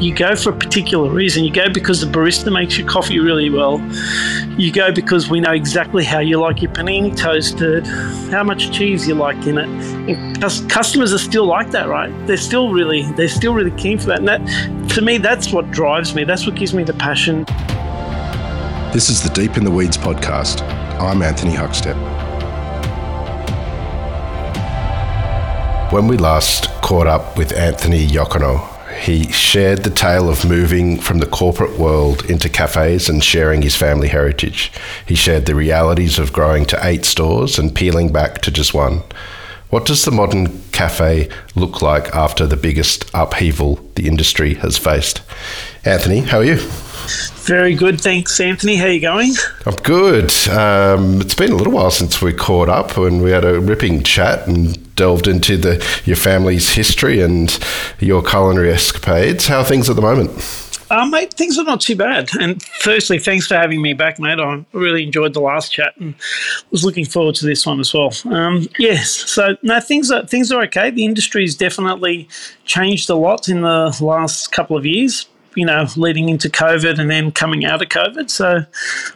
You go for a particular reason. You go because the barista makes your coffee really well. You go because we know exactly how you like your panini toasted, how much cheese you like in it. And customers are still like that, right? They're still really, they're still really keen for that. And that, to me, that's what drives me. That's what gives me the passion. This is the Deep in the Weeds podcast. I'm Anthony Huckstep. When we last caught up with Anthony Iacono, he shared the tale of moving from the corporate world into cafes and sharing his family heritage. He shared the realities of growing to eight stores and peeling back to just one. What does the modern cafe look like after the biggest upheaval the industry has faced? Anthony, how are you? Very good, thanks, Anthony. How are you going? I'm good. Um, it's been a little while since we caught up, and we had a ripping chat and delved into the your family's history and your culinary escapades. How are things at the moment? Uh, mate, things are not too bad. And firstly, thanks for having me back, mate. I really enjoyed the last chat and was looking forward to this one as well. Um, yes, so no, things are things are okay. The industry's definitely changed a lot in the last couple of years you know, leading into COVID and then coming out of COVID. So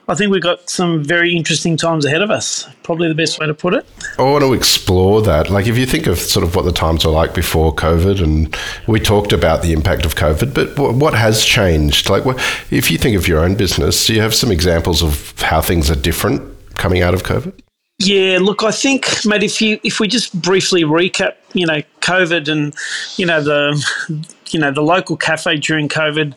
I think we've got some very interesting times ahead of us. Probably the best way to put it. I want to explore that. Like, if you think of sort of what the times were like before COVID, and we talked about the impact of COVID, but what has changed? Like, if you think of your own business, do you have some examples of how things are different coming out of COVID? Yeah, look, I think, mate, if you if we just briefly recap, you know, COVID and you know the you know the local cafe during COVID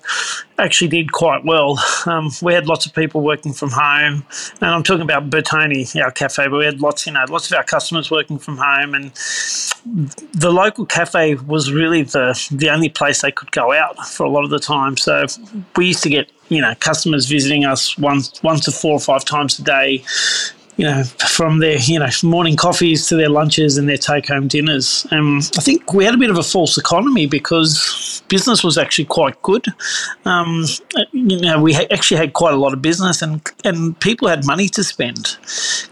actually did quite well. Um, we had lots of people working from home, and I'm talking about Bertoni, our cafe, but we had lots, you know, lots of our customers working from home, and the local cafe was really the the only place they could go out for a lot of the time. So we used to get you know customers visiting us once once to four or five times a day you know, from their, you know, morning coffees to their lunches and their take home dinners. Um, I think we had a bit of a false economy because business was actually quite good. Um, you know, we ha- actually had quite a lot of business and, and people had money to spend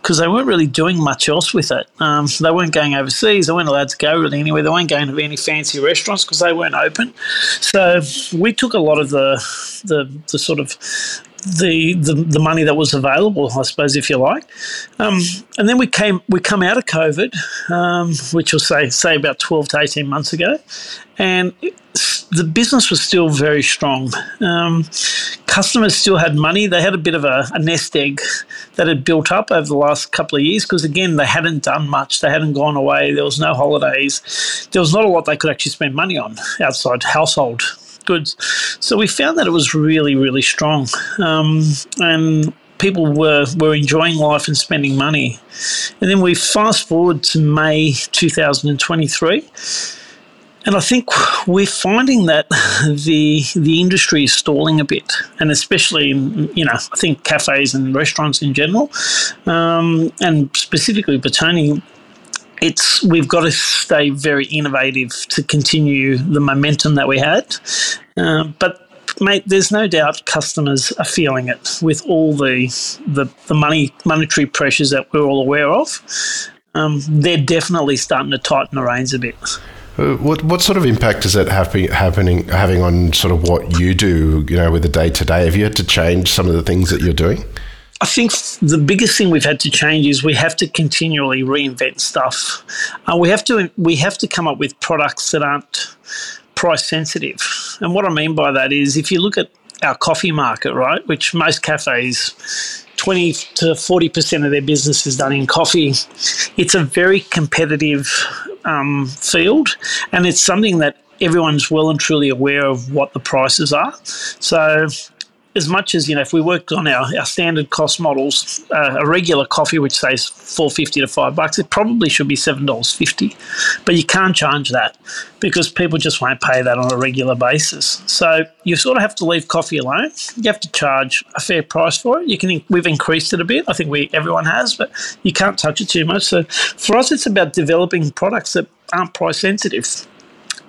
because they weren't really doing much else with it. Um, they weren't going overseas. They weren't allowed to go really anywhere. They weren't going to any fancy restaurants because they weren't open. So we took a lot of the, the, the sort of the, the, the money that was available, I suppose, if you like. Um, and then we came we come out of COVID, um, which was say say about twelve to eighteen months ago, and the business was still very strong. Um, customers still had money. They had a bit of a, a, nest egg that had built up over the last couple of years because, again, they hadn't done much. They hadn't gone away. There was no holidays. There was not a lot they could actually spend money on outside household goods. So we found that it was really, really strong. Um, and people were, were enjoying life and spending money. And then we fast forward to May 2023. And I think we're finding that the the industry is stalling a bit, and especially you know I think cafes and restaurants in general, um, and specifically Bertoni it's we've got to stay very innovative to continue the momentum that we had. Uh, but mate, there's no doubt customers are feeling it with all the the, the money monetary pressures that we're all aware of. Um, they're definitely starting to tighten the reins a bit. Uh, what what sort of impact is that happening having on sort of what you do? You know, with the day to day, have you had to change some of the things that you're doing? I think the biggest thing we've had to change is we have to continually reinvent stuff. Uh, we have to we have to come up with products that aren't price sensitive. And what I mean by that is if you look at our coffee market, right, which most cafes 20 to 40% of their business is done in coffee. It's a very competitive um, field, and it's something that everyone's well and truly aware of what the prices are. So as much as you know, if we worked on our, our standard cost models, uh, a regular coffee which says four fifty to five bucks, it probably should be seven dollars fifty, but you can't charge that because people just won't pay that on a regular basis. So you sort of have to leave coffee alone. You have to charge a fair price for it. You can we've increased it a bit. I think we everyone has, but you can't touch it too much. So for us, it's about developing products that aren't price sensitive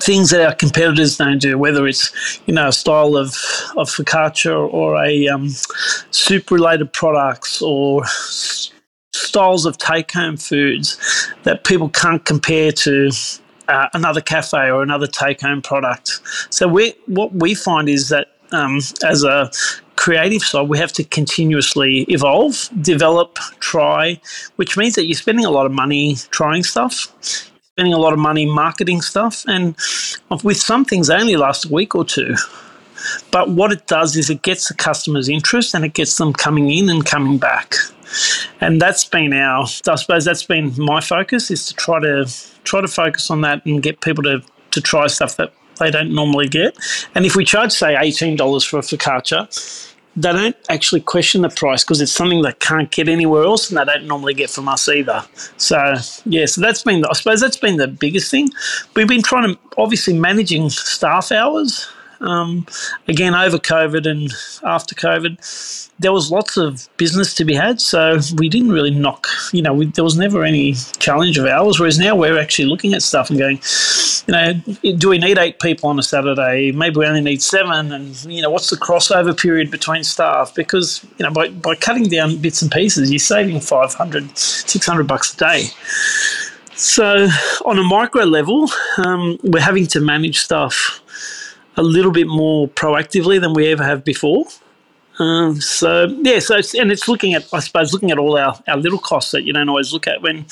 things that our competitors don't do, whether it's you know a style of of focaccia or a um, soup related products or styles of take home foods that people can't compare to uh, another cafe or another take home product. So we what we find is that um, as a creative side, we have to continuously evolve, develop, try, which means that you're spending a lot of money trying stuff, spending a lot of money marketing stuff, and with some things, they only last a week or two. But what it does is it gets the customer's interest and it gets them coming in and coming back. And that's been our, I suppose that's been my focus is to try to try to focus on that and get people to, to try stuff that they don't normally get. And if we charge, say, $18 for a focaccia, they don't actually question the price because it's something they can't get anywhere else and they don't normally get from us either. So, yeah, so that's been, I suppose that's been the biggest thing. We've been trying to, obviously, managing staff hours um, again, over COVID and after COVID, there was lots of business to be had. So we didn't really knock, you know, we, there was never any challenge of ours. Whereas now we're actually looking at stuff and going, you know, do we need eight people on a Saturday? Maybe we only need seven. And, you know, what's the crossover period between staff? Because, you know, by, by cutting down bits and pieces, you're saving 500, 600 bucks a day. So on a micro level, um, we're having to manage stuff a little bit more proactively than we ever have before. Um, so yeah, so it's, and it's looking at I suppose looking at all our, our little costs that you don't always look at when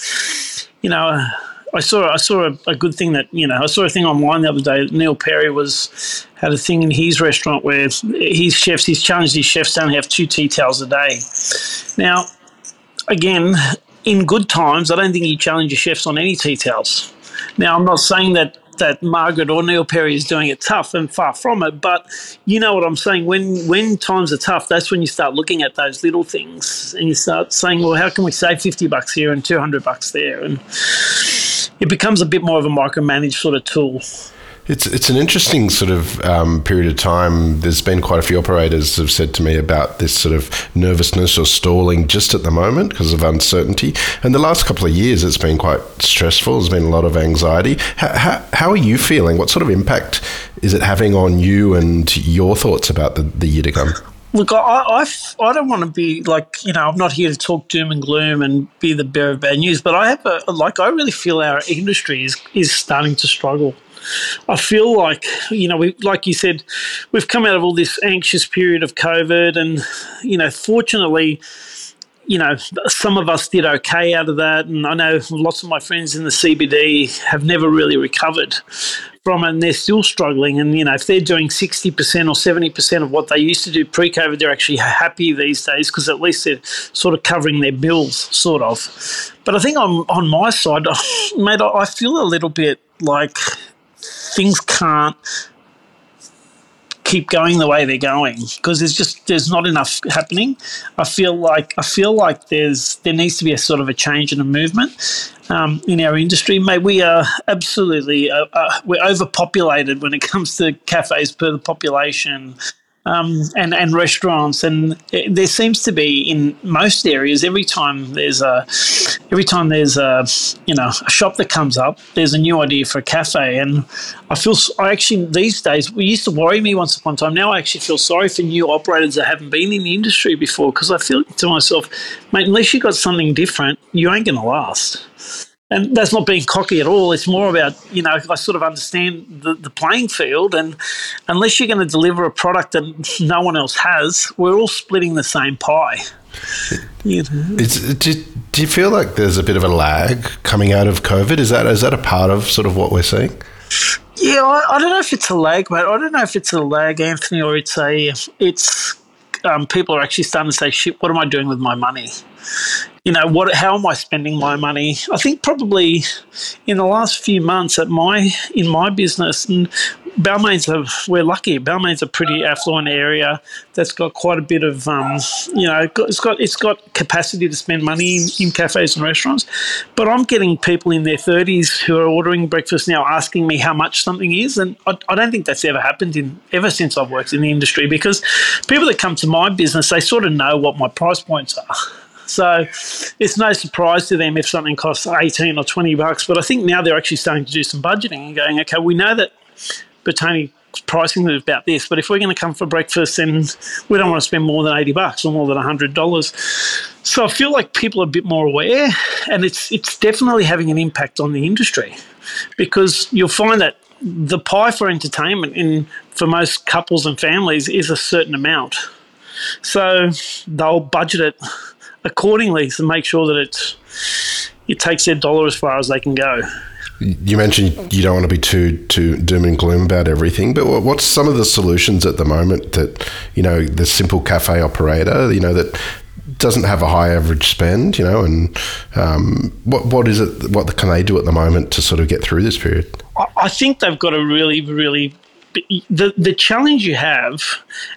you know. Uh, I saw I saw a, a, good thing that you know I saw a thing online the other day. Neil Perry was had a thing in his restaurant where his chefs he's challenged his chefs to only have two tea towels a day. Now, again, in good times, I don't think you challenge your chefs on any tea towels. Now, I'm not saying that that Margaret or Neil Perry is doing it tough and far from it. But you know what I'm saying. When when times are tough, that's when you start looking at those little things and you start saying, well, how can we save 50 bucks here and 200 bucks there? And it becomes a bit more of a micromanaged sort of tool. It's it's an interesting sort of um, period of time. There's been quite a few operators have said to me about this sort of nervousness or stalling just at the moment because of uncertainty. And the last couple of years, it's been quite stressful. There's been a lot of anxiety. How, how, how are you feeling? What sort of impact is it having on you and your thoughts about the, the year to come? Look, I, I, I don't want to be like, you know, I'm not here to talk doom and gloom and be the bearer of bad news, but I have a, like, I really feel our industry is, is starting to struggle. I feel like you know, we like you said, we've come out of all this anxious period of COVID, and you know, fortunately. You know, some of us did okay out of that, and I know lots of my friends in the CBD have never really recovered from it, and they're still struggling. And you know, if they're doing sixty percent or seventy percent of what they used to do pre-COVID, they're actually happy these days because at least they're sort of covering their bills, sort of. But I think on on my side, mate, I feel a little bit like things can't keep going the way they're going because there's just there's not enough happening. I feel like I feel like there's there needs to be a sort of a change in a movement um, in our industry. Mate, we are absolutely uh, uh, we're overpopulated when it comes to cafes per the population um, and and restaurants, and it, there seems to be in most areas every time there's a every time there's a you know a shop that comes up, there's a new idea for a cafe, and I feel I actually these days we used to worry me once upon a time. Now I actually feel sorry for new operators that haven't been in the industry before because I feel to myself, mate, unless you got something different, you ain't to last and that's not being cocky at all. It's more about, you know, I sort of understand the, the playing field. And unless you're going to deliver a product that no one else has, we're all splitting the same pie. You know? do, do you feel like there's a bit of a lag coming out of COVID? Is that is that a part of sort of what we're seeing? Yeah, I, I don't know if it's a lag, mate. I don't know if it's a lag, Anthony, or it's a it's um, people are actually starting to say, "Shit, what am I doing with my money?" You know what how am i spending my money i think probably in the last few months at my in my business and Balmain's a, we're lucky. Balmain's a pretty affluent area that's got quite a bit of, um, you know, it's got it's got capacity to spend money in, in cafes and restaurants. But I'm getting people in their 30s who are ordering breakfast now asking me how much something is, and I, I don't think that's ever happened in ever since I've worked in the industry because people that come to my business they sort of know what my price points are. So it's no surprise to them if something costs 18 or 20 bucks. But I think now they're actually starting to do some budgeting and going, okay, we know that Bertoni pricing is about this, but if we're going to come for breakfast, then we don't want to spend more than 80 bucks or more than $100. So I feel like people are a bit more aware, and it's it's definitely having an impact on the industry. because you'll find that the pie for entertainment in for most couples and families is a certain amount. So they'll budget it accordingly to make sure that it's it takes their dollar as far as they can go. You mentioned you don't want to be too too doom and gloom about everything, but what's some of the solutions at the moment that you know the simple cafe operator, you know that doesn't have a high average spend, you know, and um, what what is it? What can they do at the moment to sort of get through this period? I think they've got a really, really the the challenge you have,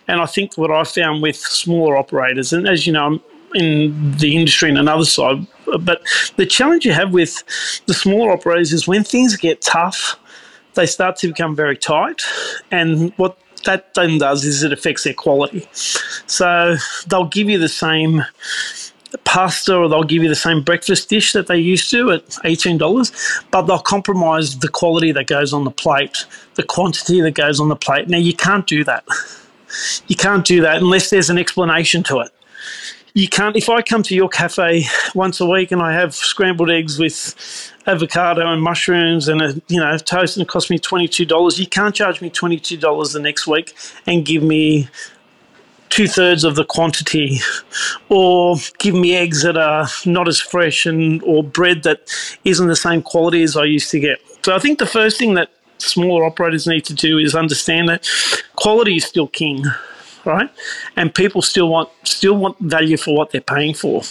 and I think what I found with smaller operators, and as you know, I'm in the industry and another side, but the challenge you have with the smaller operators is when things get tough, they start to become very tight, and what that then does is it affects their quality. So they'll give you the same pasta or they'll give you the same breakfast dish that they used to at $18, but they'll compromise the quality that goes on the plate, the quantity that goes on the plate. Now, you can't do that. You can't do that unless there's an explanation to it. You can't, if I come to your cafe once a week and I have scrambled eggs with avocado and mushrooms and a you know toast and it cost me $22, you can't charge me $22 the next week and give me two thirds of the quantity, or give me eggs that are not as fresh and or bread that isn't the same quality as I used to get. So I think the first thing that smaller operators need to do is understand that quality is still king, right? And people still want still want value for what they're paying for.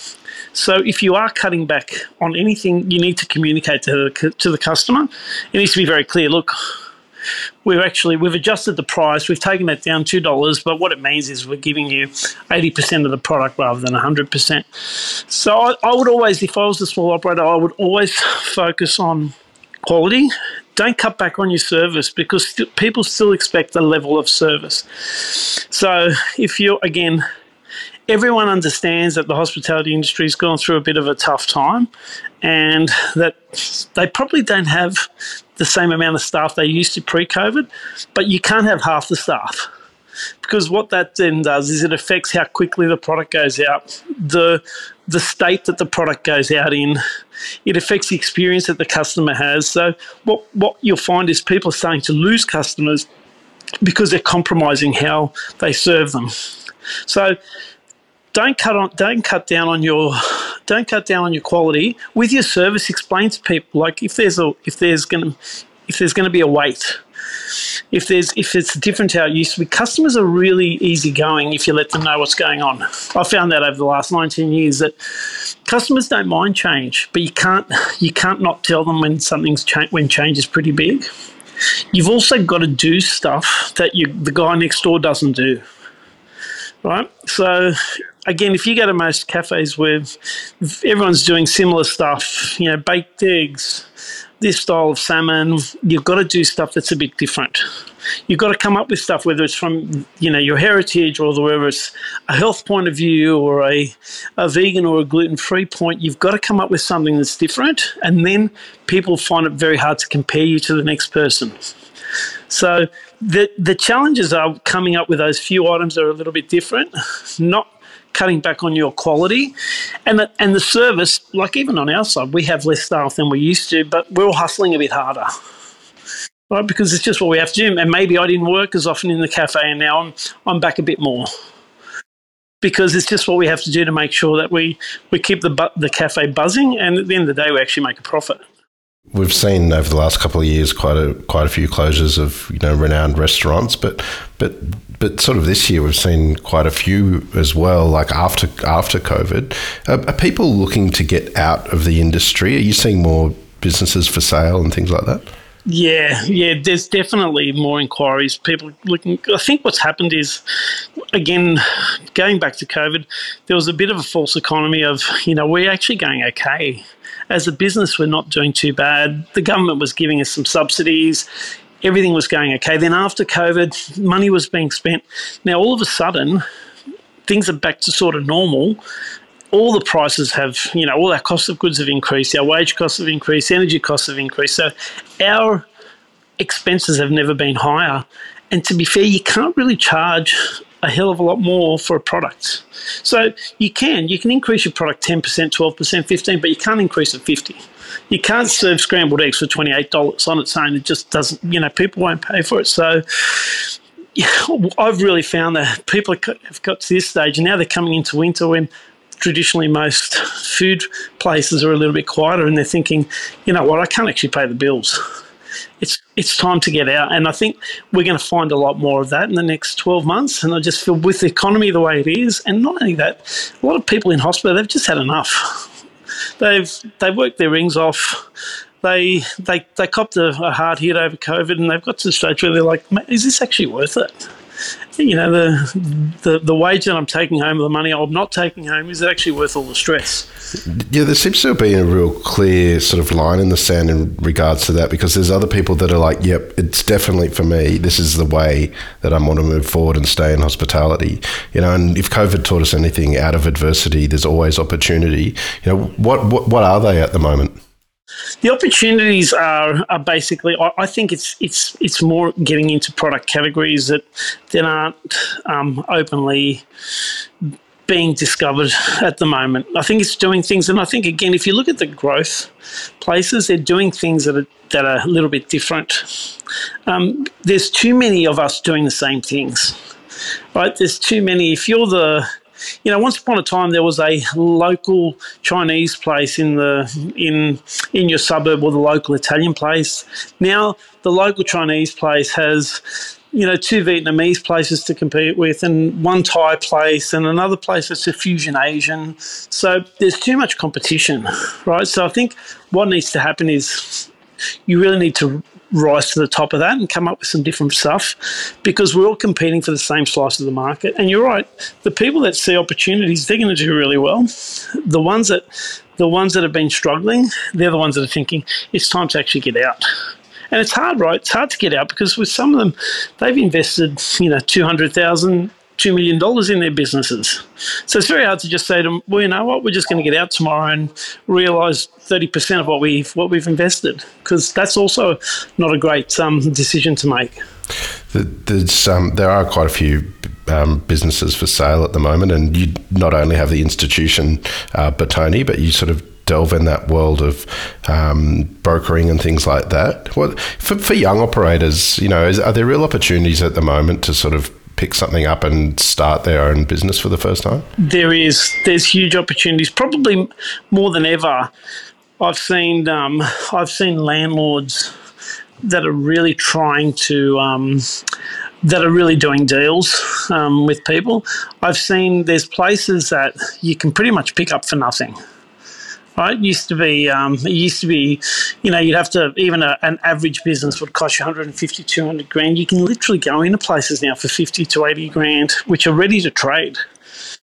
So if you are cutting back on anything, you need to communicate to the, to the customer. It needs to be very clear. Look, we've actually we've adjusted the price. We've taken that down two dollars, but what it means is we're giving you eighty percent of the product rather than hundred percent. So I, I would always, if I was a small operator, I would always focus on quality. Don't cut back on your service because st- people still expect a level of service. So if you're again everyone understands that the hospitality industry has gone through a bit of a tough time and that they probably don't have the same amount of staff they used to pre COVID, but you can't have half the staff. Because what that then does is it affects how quickly the product goes out, the the state that the product goes out in. It affects the experience that the customer has. So what what you'll find is people are starting to lose customers because they're compromising how they serve them. So don't cut on don't cut down on your don't cut down on your quality with your service explain to people like if there's a if there's going to if there's going to be a wait if there's if it's different to be customers are really easygoing if you let them know what's going on. I found that over the last 19 years that customers don't mind change but you can't you can't not tell them when something's cha- when change is pretty big. You've also got to do stuff that you the guy next door doesn't do right? So again, if you go to most cafes where everyone's doing similar stuff, you know, baked eggs, this style of salmon, you've got to do stuff that's a bit different. You've got to come up with stuff, whether it's from you know your heritage or whether it's a health point of view or a, a vegan or a gluten free point. You've got to come up with something that's different, and then people find it very hard to compare you to the next person. So the the challenges are coming up with those few items that are a little bit different, not cutting back on your quality. And the, and the service like even on our side we have less staff than we used to but we're all hustling a bit harder. Right? Because it's just what we have to do. And maybe I didn't work as often in the cafe and now I'm I'm back a bit more. Because it's just what we have to do to make sure that we we keep the the cafe buzzing and at the end of the day we actually make a profit We've seen over the last couple of years quite a quite a few closures of you know renowned restaurants, but but but sort of this year we've seen quite a few as well. Like after after COVID, are, are people looking to get out of the industry? Are you seeing more businesses for sale and things like that? Yeah, yeah, there's definitely more inquiries. People looking. I think what's happened is, again, going back to COVID, there was a bit of a false economy of, you know, we're actually going okay as a business, we're not doing too bad. The government was giving us some subsidies. Everything was going okay. Then after COVID, money was being spent. Now all of a sudden, things are back to sort of normal. All the prices have, you know, all our cost of goods have increased. Our wage costs have increased. Energy costs have increased. So our expenses have never been higher. And to be fair, you can't really charge a hell of a lot more for a product. So you can you can increase your product ten percent, twelve percent, 15%, but you can't increase it fifty. You can't serve scrambled eggs for twenty eight dollars on its own. It just doesn't. You know, people won't pay for it. So. I've really found that people have got to this stage, and now they're coming into winter when traditionally most food places are a little bit quieter and they're thinking, you know what, I can't actually pay the bills. It's it's time to get out, and I think we're going to find a lot more of that in the next twelve months. And I just feel with the economy the way it is, and not only that, a lot of people in hospital they've just had enough. They've they've worked their rings off. They they they copped a, a hard hit over COVID, and they've got to the stage where they're like, "Is this actually worth it?" You know, the, the the wage that I'm taking home, the money I'm not taking home, is it actually worth all the stress? Yeah, there seems to be a real clear sort of line in the sand in regards to that because there's other people that are like, yep, it's definitely for me. This is the way that I want to move forward and stay in hospitality. You know, and if COVID taught us anything out of adversity, there's always opportunity. You know, what what, what are they at the moment? The opportunities are, are basically. I, think it's it's it's more getting into product categories that that aren't um, openly being discovered at the moment. I think it's doing things, and I think again, if you look at the growth places, they're doing things that are that are a little bit different. Um, there's too many of us doing the same things, right? There's too many. If you're the you know, once upon a time there was a local Chinese place in the in in your suburb or the local Italian place. Now the local Chinese place has you know, two Vietnamese places to compete with, and one Thai place, and another place that's a fusion Asian. So there's too much competition, right? So I think what needs to happen is you really need to rise to the top of that and come up with some different stuff because we're all competing for the same slice of the market. And you're right, the people that see opportunities, they're going to do really well. The ones that the ones that have been struggling, they're the ones that are thinking it's time to actually get out. And it's hard, right? It's hard to get out because with some of them, they've invested, you know, two hundred thousand, $2 million in their businesses. So it's very hard to just say to them, well, you know what, we're just going to get out tomorrow and realise 30% of what we've, what we've invested, because that's also not a great um, decision to make. There's, um, there are quite a few um, businesses for sale at the moment, and you not only have the institution uh, Bertoni, but you sort of delve in that world of um, brokering and things like that. What for, for young operators, you know, is, are there real opportunities at the moment to sort of pick something up and start their own business for the first time? There is. There's huge opportunities, probably more than ever. I've seen um, I've seen landlords that are really trying to um, that are really doing deals um, with people. I've seen there's places that you can pretty much pick up for nothing right? It used to be, um, it used to be, you know, you'd have to, even a, an average business would cost you 150, 200 grand. You can literally go into places now for 50 to 80 grand, which are ready to trade.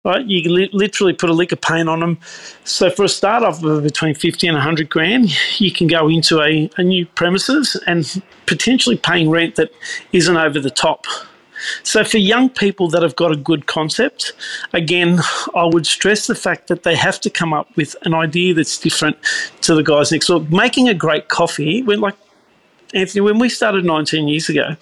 Right, you can li- literally put a lick of paint on them. So for a start off of between fifty and hundred grand, you can go into a, a new premises and potentially paying rent that isn't over the top. So, for young people that have got a good concept, again, I would stress the fact that they have to come up with an idea that's different to the guys next door. Making a great coffee, when like Anthony, when we started 19 years ago,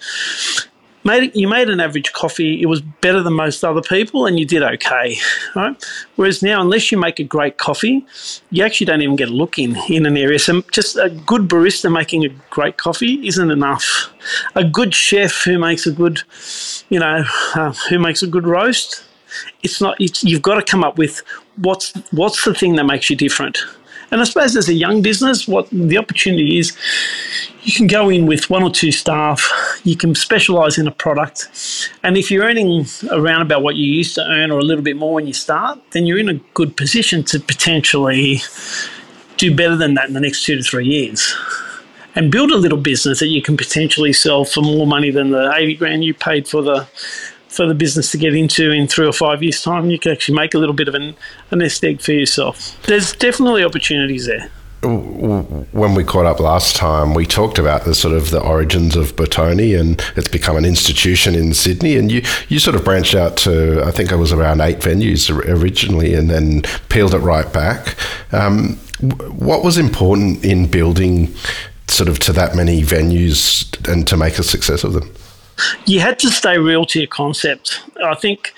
made you made an average coffee. It was better than most other people, and you did okay, right? Whereas now, unless you make a great coffee, you actually don't even get a look in in an area. So just a good barista making a great coffee isn't enough. A good chef who makes a good, you know, uh, who makes a good roast, it's not. It's, you've got to come up with what's what's the thing that makes you different. And I suppose as a young business, what the opportunity is, you can go in with one or two staff, you can specialise in a product, and if you're earning around about what you used to earn or a little bit more when you start, then you're in a good position to potentially do better than that in the next two to three years. And build a little business that you can potentially sell for more money than the 80 grand you paid for the for the business to get into in three or five years' time, you can actually make a little bit of an, a nest egg for yourself. There's definitely opportunities there. When we caught up last time, we talked about the sort of the origins of Bertoni, and it's become an institution in Sydney. And you, you sort of branched out to, I think it was around eight venues originally, and then peeled it right back. Um, what was important in building sort of to that many venues and to make a success of them? you had to stay real to your concept. I think,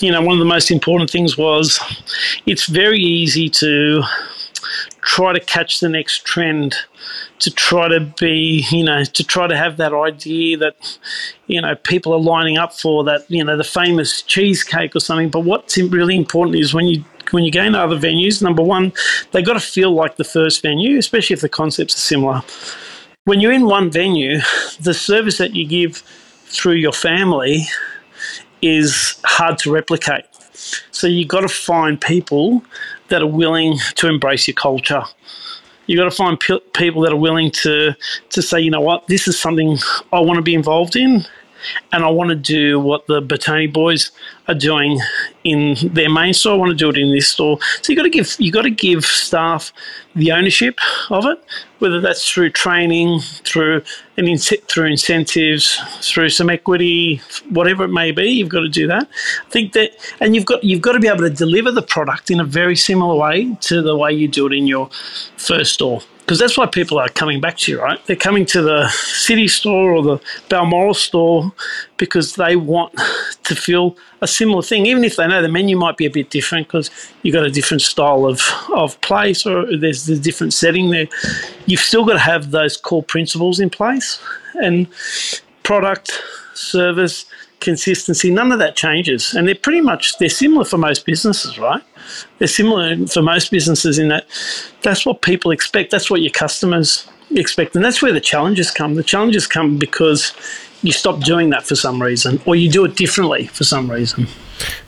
you know, one of the most important things was it's very easy to try to catch the next trend, to try to be, you know, to try to have that idea that, you know, people are lining up for that, you know, the famous cheesecake or something. But what's really important is when you when you go into other venues, number one, they've got to feel like the first venue, especially if the concepts are similar. When you're in one venue, the service that you give through your family is hard to replicate. So you've got to find people that are willing to embrace your culture. You've got to find p- people that are willing to to say, you know what, this is something I want to be involved in, and I want to do what the Bertoni boys are doing in their main store. I want to do it in this store. So you got to give you got to give staff the ownership of it, whether that's through training, through an in, through incentives, through some equity, whatever it may be. You've got to do that. I think that, and you've got you've got to be able to deliver the product in a very similar way to the way you do it in your first store because that's why people are coming back to you, right? They're coming to the city store or the Balmoral store because they want to feel a similar thing, even if they know the menu might be a bit different because you've got a different style of, of place or there's a different setting there. You've still got to have those core principles in place and product, service, consistency, none of that changes. And they're pretty much, they're similar for most businesses, right? They're similar for most businesses in that that's what people expect. That's what your customers expect. And that's where the challenges come. The challenges come because you stop doing that for some reason or you do it differently for some reason.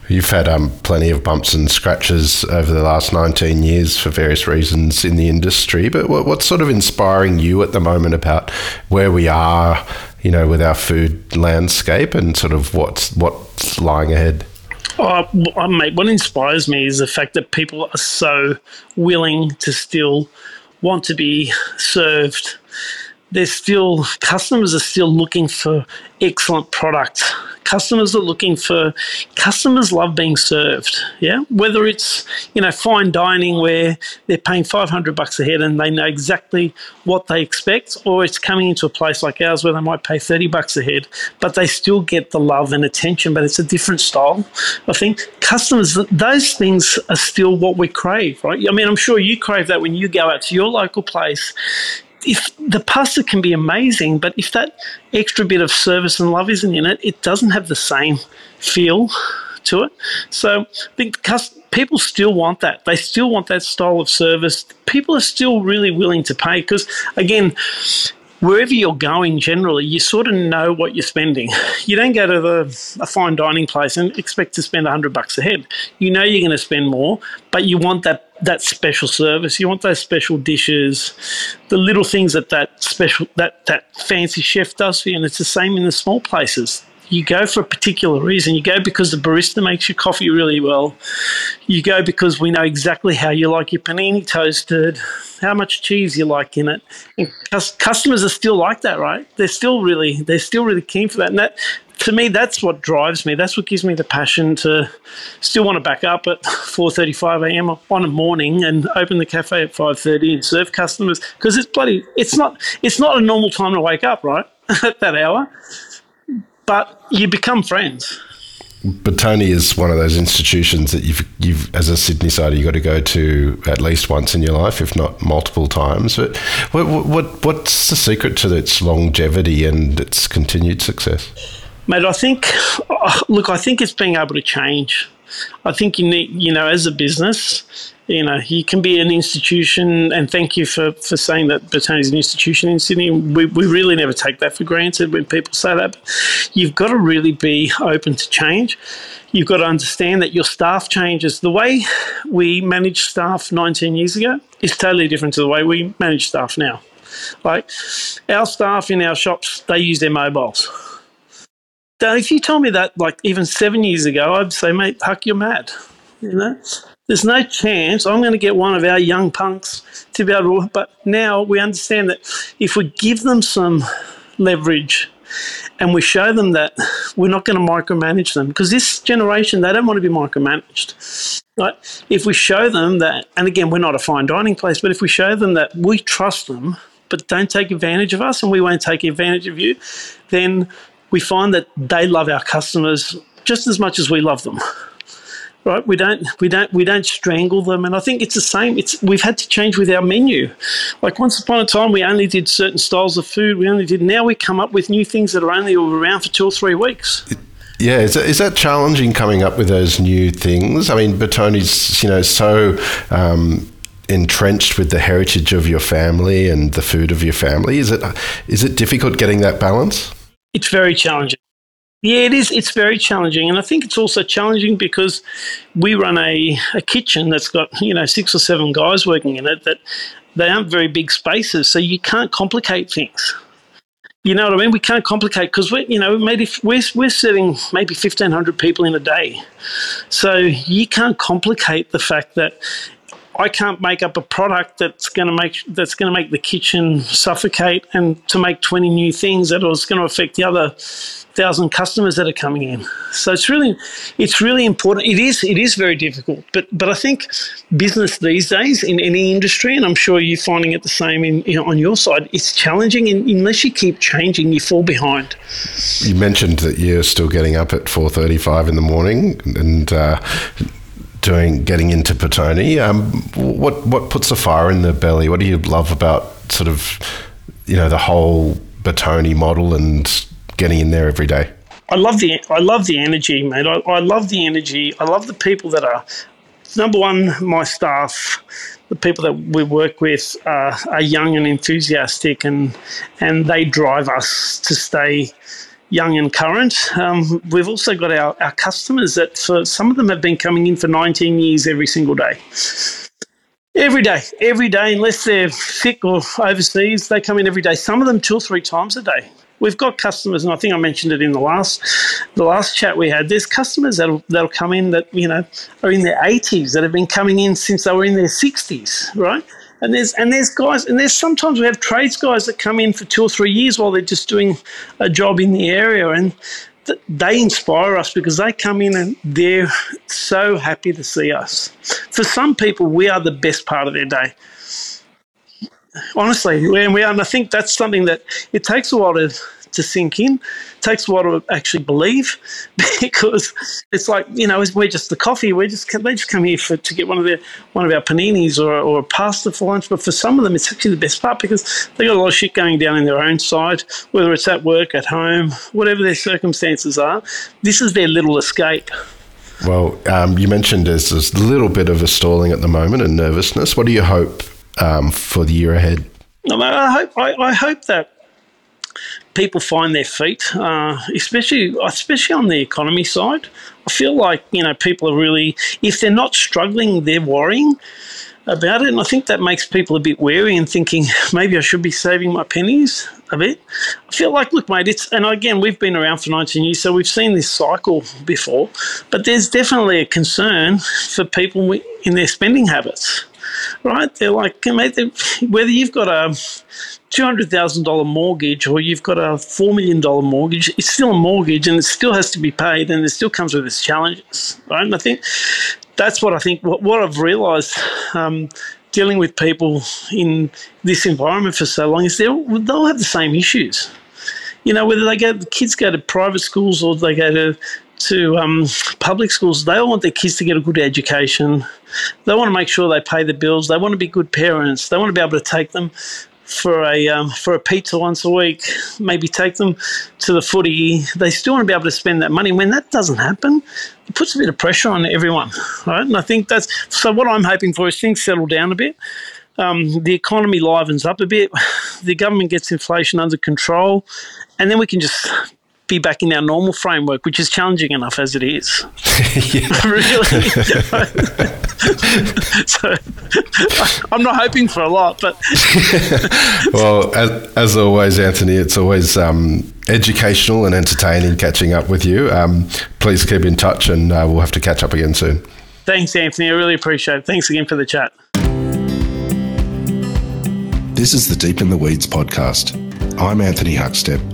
You've had um, plenty of bumps and scratches over the last 19 years for various reasons in the industry. But what, what's sort of inspiring you at the moment about where we are, you know, with our food landscape and sort of what's what's lying ahead? Oh, uh, mate, what inspires me is the fact that people are so willing to still want to be served. There's still customers are still looking for excellent products customers are looking for customers love being served yeah? Whether it's you know fine dining where they're paying 500 bucks a head and they know exactly what they expect or it's coming into a place like ours where they might pay 30 bucks a head but they still get the love and attention but it's a different style i think. Customers those things are still what we crave right? I mean i'm sure you crave that when you go out to your local place if the pasta can be amazing, but if that extra bit of service and love isn't in it, it doesn't have the same feel to it. So I think people still want that. They still want that style of service. People are still really willing to pay because, again, wherever you're going generally you sort of know what you're spending you don't go to the, a fine dining place and expect to spend 100 bucks a head you know you're going to spend more but you want that that special service you want those special dishes the little things that that special that that fancy chef does for you and it's the same in the small places you go for a particular reason. You go because the barista makes your coffee really well. You go because we know exactly how you like your panini toasted, how much cheese you like in it. And customers are still like that, right? They're still really they're still really keen for that. And that to me that's what drives me. That's what gives me the passion to still want to back up at 4:35 a.m. on a morning and open the cafe at 5:30 and serve customers because it's bloody it's not it's not a normal time to wake up, right? at that hour but you become friends. Bertoni is one of those institutions that you've, you've as a Sydney sider, you've got to go to at least once in your life, if not multiple times. But what, what what's the secret to its longevity and its continued success? Mate, I think, oh, look, I think it's being able to change. I think you need, you know, as a business, you know, you can be an institution, and thank you for, for saying that Bertoni is an institution in Sydney. We, we really never take that for granted when people say that. You've got to really be open to change. You've got to understand that your staff changes. The way we managed staff 19 years ago is totally different to the way we manage staff now. Like our staff in our shops, they use their mobiles. Now, if you told me that like even seven years ago, I'd say, mate, Huck, you're mad. You know? There's no chance I'm going to get one of our young punks to be able to. But now we understand that if we give them some leverage and we show them that we're not going to micromanage them because this generation they don't want to be micromanaged right if we show them that and again we're not a fine dining place but if we show them that we trust them but don't take advantage of us and we won't take advantage of you then we find that they love our customers just as much as we love them right? We don't we don't we don't strangle them, and I think it's the same. It's we've had to change with our menu. Like once upon a time, we only did certain styles of food. We only did. Now we come up with new things that are only around for two or three weeks. Yeah, is that, is that challenging coming up with those new things? I mean, Bertoni's, you know, so um, entrenched with the heritage of your family and the food of your family. Is it is it difficult getting that balance? It's very challenging. Yeah, it is. It's very challenging, and I think it's also challenging because we run a, a kitchen that's got you know six or seven guys working in it. That they aren't very big spaces, so you can't complicate things. You know what I mean? We can't complicate because we, you know, maybe we're we're serving maybe fifteen hundred people in a day, so you can't complicate the fact that I can't make up a product that's going to make that's going to make the kitchen suffocate and to make 20 new things that is going to affect the other thousand customers that are coming in. So it's really it's really important. It is it is very difficult, but but I think business these days in any industry, and I'm sure you're finding it the same in, in on your side, it's challenging. And unless you keep changing, you fall behind. You mentioned that you're still getting up at 4:35 in the morning and. Uh, doing getting into Bertoni. Um, what what puts a fire in the belly? What do you love about sort of you know the whole Bertoni model and getting in there every day? I love the I love the energy, mate. I, I love the energy. I love the people that are number one. My staff, the people that we work with, are young and enthusiastic, and and they drive us to stay young and current. Um, we've also got our, our customers that for some of them have been coming in for 19 years every single day. Every day, every day, unless they're sick or overseas, they come in every day. Some of them two or three times a day. We've got customers, and I think I mentioned it in the last the last chat we had. There's customers that'll that'll come in that you know are in their 80s that have been coming in since they were in their 60s, right? And there's and there's guys and there's sometimes we have trades guys that come in for two or three years while they're just doing a job in the area and th- they inspire us because they come in and they're so happy to see us. For some people, we are the best part of their day. Honestly, and we are, and I think that's something that it takes a while to to sink in. It takes a while to actually believe because it's like you know we're just the coffee. We just they just come here for to get one of their one of our paninis or, or a pasta for lunch. But for some of them, it's actually the best part because they got a lot of shit going down in their own side, whether it's at work, at home, whatever their circumstances are. This is their little escape. Well, um, you mentioned there's this little bit of a stalling at the moment and nervousness. What do you hope um, for the year ahead? I hope I, I hope that people find their feet, uh, especially especially on the economy side. I feel like you know people are really, if they're not struggling, they're worrying about it, and I think that makes people a bit wary and thinking maybe I should be saving my pennies a bit. I feel like, look, mate, it's and again we've been around for 19 years, so we've seen this cycle before, but there's definitely a concern for people in their spending habits right? They're like, mate, whether you've got a $200,000 mortgage or you've got a $4 million mortgage, it's still a mortgage and it still has to be paid and it still comes with its challenges, right? And I think that's what I think, what, what I've realised um, dealing with people in this environment for so long is they'll, they'll have the same issues. You know, whether they go, the kids go to private schools or they go to to um, public schools, they all want their kids to get a good education. They want to make sure they pay the bills. They want to be good parents. They want to be able to take them for a um, for a pizza once a week, maybe take them to the footy. They still want to be able to spend that money. When that doesn't happen, it puts a bit of pressure on everyone, right? And I think that's so. What I'm hoping for is things settle down a bit. Um, the economy livens up a bit. The government gets inflation under control, and then we can just be back in our normal framework, which is challenging enough as it is. really. so I'm not hoping for a lot, but. well, as, as, always, Anthony, it's always um, educational and entertaining catching up with you. Um, please keep in touch and uh, we'll have to catch up again soon. Thanks, Anthony. I really appreciate it. Thanks again for the chat. This is the Deep in the Weeds podcast. I'm Anthony Huckstep